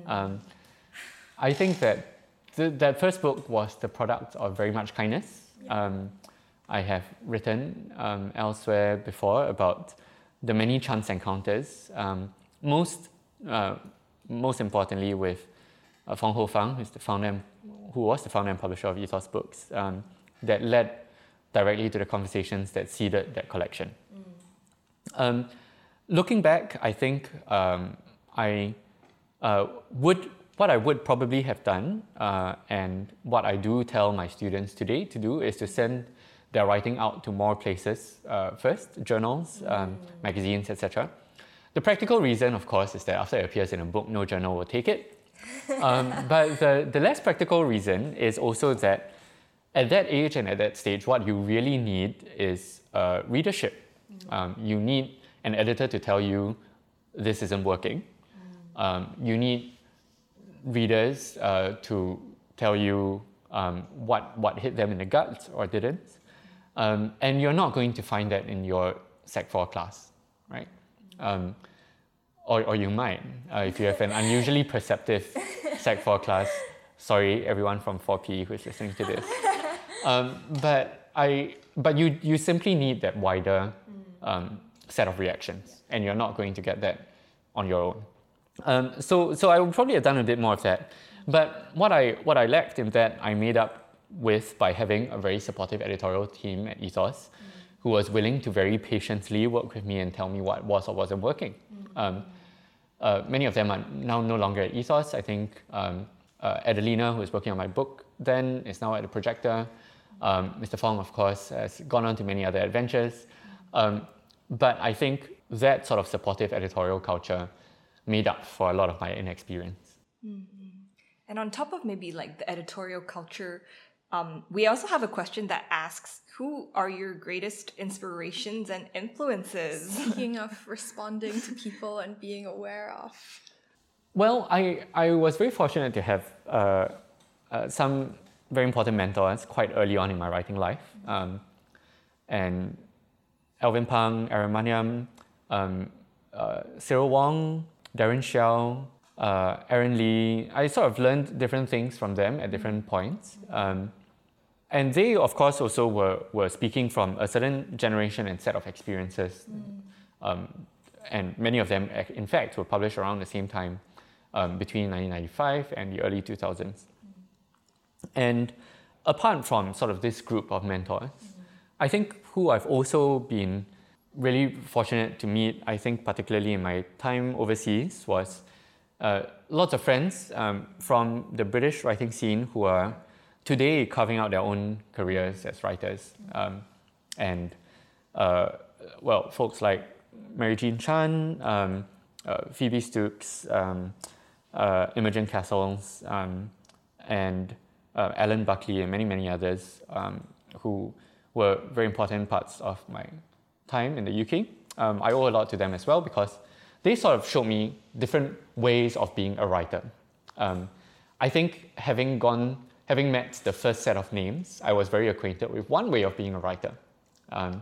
Um, I think that th- that first book was the product of very much kindness. Um, I have written um, elsewhere before about the many chance encounters, um, most, uh, most importantly with uh, Fong Hoe Fang, who's the founder who was the founder and publisher of Ethos Books, um, that led directly to the conversations that seeded that collection. Um, looking back, I think um, I uh, would what I would probably have done, uh, and what I do tell my students today to do is to send their writing out to more places uh, first, journals, um, magazines, etc. The practical reason, of course, is that after it appears in a book, no journal will take it. Um, but the, the less practical reason is also that at that age and at that stage, what you really need is uh, readership. Um, you need an editor to tell you this isn't working. Um, you need readers uh, to tell you um, what, what hit them in the gut or didn't. Um, and you're not going to find that in your Sec 4 class, right? Um, or, or you might, uh, if you have an unusually perceptive Sec 4 class. Sorry, everyone from 4P who is listening to this. Um, but I, but you, you simply need that wider um, set of reactions, and you're not going to get that on your own. Um, so, so I would probably have done a bit more of that. But what I, what I lacked in that, I made up with by having a very supportive editorial team at Ethos, who was willing to very patiently work with me and tell me what was or wasn't working. Um, uh, many of them are now no longer at Ethos. I think um, uh, Adelina, who is working on my book then, is now at the projector. Um, Mr. Fong, of course, has gone on to many other adventures. Um, but I think that sort of supportive editorial culture made up for a lot of my inexperience. And on top of maybe like the editorial culture, um, we also have a question that asks Who are your greatest inspirations and influences? Speaking of responding to people and being aware of. Well, I, I was very fortunate to have uh, uh, some very important mentors quite early on in my writing life. Um, and Alvin Pang, Aaron Maniam, um, uh, Cyril Wong, Daren Shiau, uh, Aaron Lee. I sort of learned different things from them at different points. Um, and they, of course, also were, were speaking from a certain generation and set of experiences. Um, and many of them, in fact, were published around the same time um, between 1995 and the early 2000s. And apart from sort of this group of mentors, I think who I've also been really fortunate to meet, I think particularly in my time overseas, was uh, lots of friends um, from the British writing scene who are today carving out their own careers as writers. Um, and, uh, well, folks like Mary Jean Chan, um, uh, Phoebe Stuckes, um, uh, Imogen Cassels, um, and uh, Alan Buckley, and many, many others um, who were very important parts of my time in the UK. Um, I owe a lot to them as well because they sort of showed me different ways of being a writer. Um, I think having gone, having met the first set of names, I was very acquainted with one way of being a writer. Um,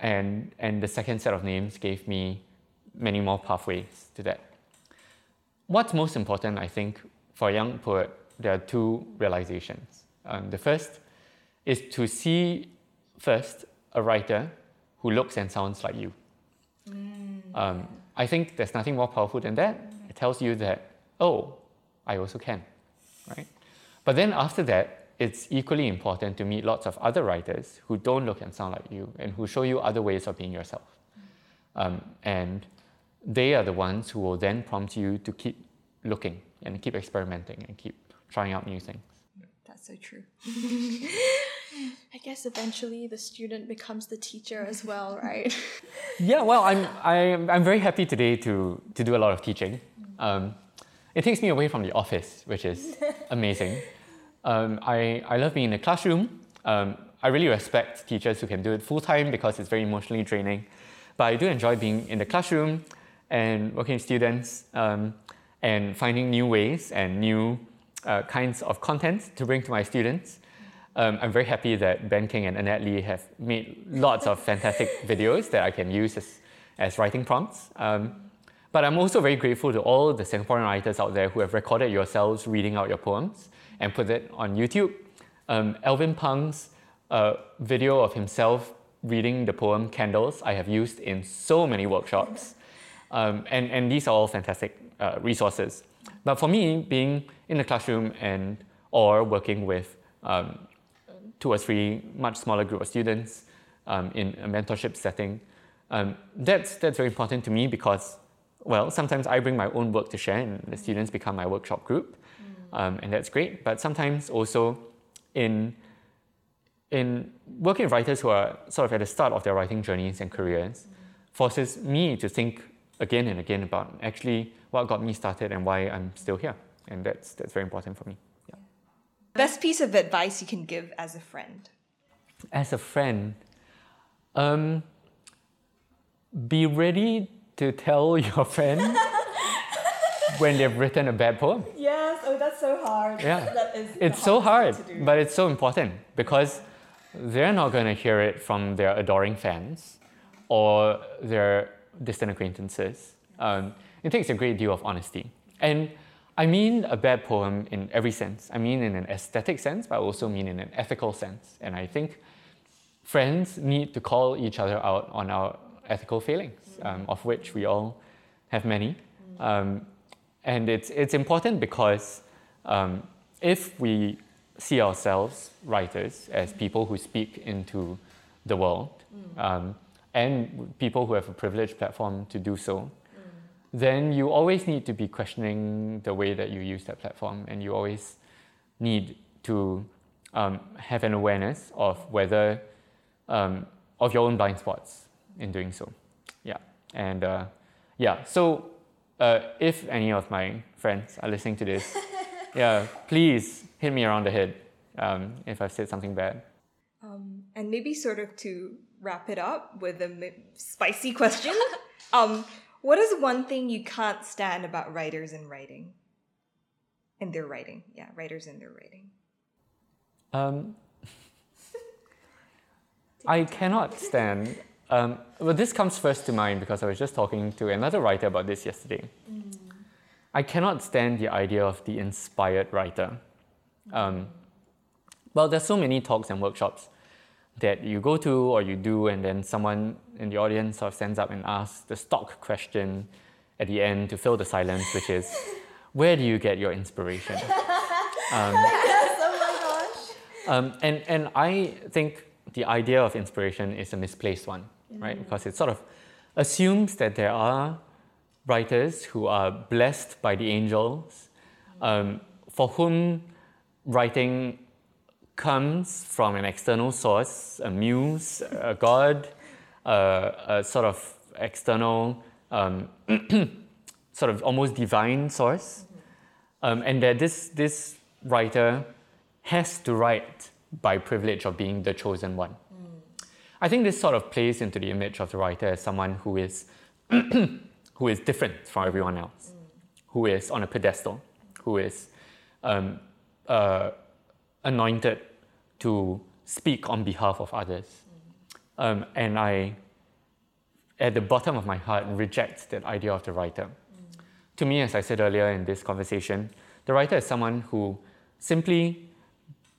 and, and the second set of names gave me many more pathways to that. What's most important, I think, for a young poet, there are two realizations. Um, the first is to see first a writer who looks and sounds like you. Um, I think there's nothing more powerful than that. It tells you that, oh, I also can, right? But then after that, it's equally important to meet lots of other writers who don't look and sound like you and who show you other ways of being yourself. Um, and they are the ones who will then prompt you to keep looking and keep experimenting and keep trying out new things. That's so true. I guess eventually the student becomes the teacher as well, right? Yeah, well, I'm, I'm, I'm very happy today to, to do a lot of teaching. Um, it takes me away from the office, which is amazing. Um, I, I love being in the classroom. Um, I really respect teachers who can do it full time because it's very emotionally draining. But I do enjoy being in the classroom and working with students um, and finding new ways and new uh, kinds of content to bring to my students. Um, I'm very happy that Ben Kheng and Annette Lee have made lots of fantastic videos that I can use as, as writing prompts. Um, but I'm also very grateful to all the Singaporean writers out there who have recorded yourselves reading out your poems and put it on YouTube. Um, Alvin Pang's uh, video of himself reading the poem Candles I have used in so many workshops. Um, and, and these are all fantastic uh, resources. But for me, being in the classroom and or working with um, two or three much smaller group of students um, in a mentorship setting, um, that's, that's very important to me because, well, sometimes I bring my own work to share and the students become my workshop group, um, and that's great. But sometimes also in, in working with writers who are sort of at the start of their writing journeys and careers, forces me to think again and again about actually what got me started and why I'm still here. And that's, that's very important for me. Yeah. Best piece of advice you can give as a friend. As a friend, um, be ready to tell your friend when they've written a bad poem. Yes, oh, that's so hard. Yeah. That is It's so hard, but it's so important because they're not going to hear it from their adoring fans or their distant acquaintances. Um, it takes a great deal of honesty. And I mean a bad poem in every sense. I mean in an aesthetic sense, but I also mean in an ethical sense. And I think friends need to call each other out on our ethical failings, um, of which we all have many. Um, and it's, it's important because um, if we see ourselves, writers, as people who speak into the world, um, and people who have a privileged platform to do so, then you always need to be questioning the way that you use that platform, and you always need to um, have an awareness of whether um, of your own blind spots in doing so. Yeah, and uh, yeah, so uh, if any of my friends are listening to this, yeah, please hit me around the head um, if I've said something bad. Um, and maybe sort of to wrap it up with a spicy question. what is one thing you can't stand about writers and writing? In their writing, yeah, writers in their writing. Um, I cannot stand. Um, well, this comes first to mind because I was just talking to another writer about this yesterday. I cannot stand the idea of the inspired writer. Um, well, there's so many talks and workshops that you go to or you do, and then someone in the audience sort of stands up and asks the stock question at the end to fill the silence, which is, "Where do you get your inspiration?" Um, um, and, and I think the idea of inspiration is a misplaced one, right? Because it sort of assumes that there are writers who are blessed by the angels, um, for whom writing comes from an external source, a muse, a god, a sort of external, um, sort of almost divine source, um, and that this, this writer has to write by privilege of being the chosen one. I think this sort of plays into the image of the writer as someone who is, who is different from everyone else, who is on a pedestal, who is um, uh, anointed to speak on behalf of others. Um, and I, at the bottom of my heart, reject that idea of the writer. To me, as I said earlier in this conversation, the writer is someone who simply,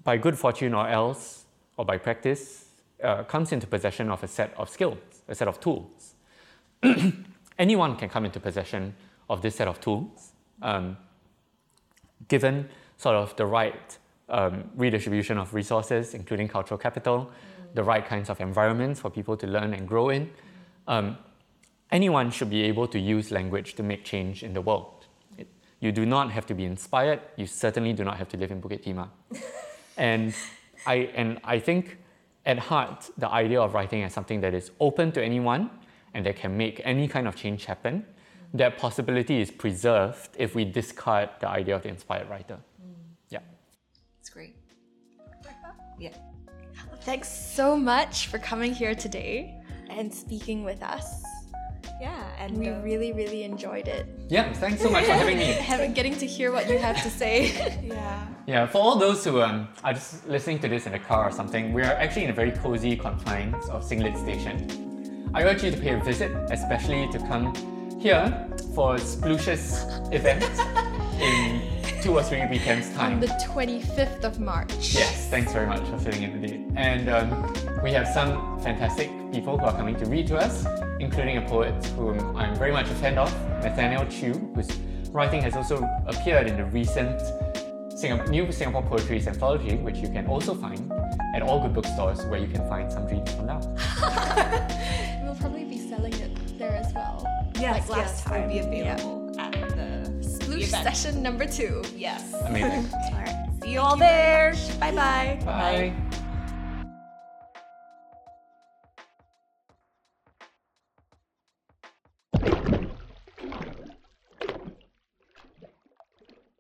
by good fortune or else, or by practice, uh, comes into possession of a set of skills, a set of tools. Anyone can come into possession of this set of tools, um, given sort of the right um, redistribution of resources, including cultural capital, the right kinds of environments for people to learn and grow in. Um, anyone should be able to use language to make change in the world. It, you do not have to be inspired. You certainly do not have to live in Bukit Timah. and I and I think at heart the idea of writing as something that is open to anyone and that can make any kind of change happen. That possibility is preserved if we discard the idea of the inspired writer. Yeah. It's great. Yeah. Thanks so much for coming here today and speaking with us. Yeah, and We uh, really, really enjoyed it. Yeah, thanks so much for having me. Having getting to hear what you have to say. yeah. Yeah, for all those who um, are just listening to this in a car or something, we are actually in a very cozy confines of SingLit Station. I urge you to pay a visit, especially to come here for a sploocious event in two or three weekends' time. On time. the 25th of March. Yes, thanks very much for filling in the date. And um, we have some fantastic people who are coming to read to us, including a poet whom I'm very much a fan of, Nathaniel Chu, whose writing has also appeared in the recent Singap- New Singapore Poetry Anthology, which you can also find at all good bookstores where you can find some dreams from now. We'll probably be selling it there as well. Yes, like last yes, time. will be available at the event. session number two. Yes. Amazing. All right. See you all there. Bye bye. Bye.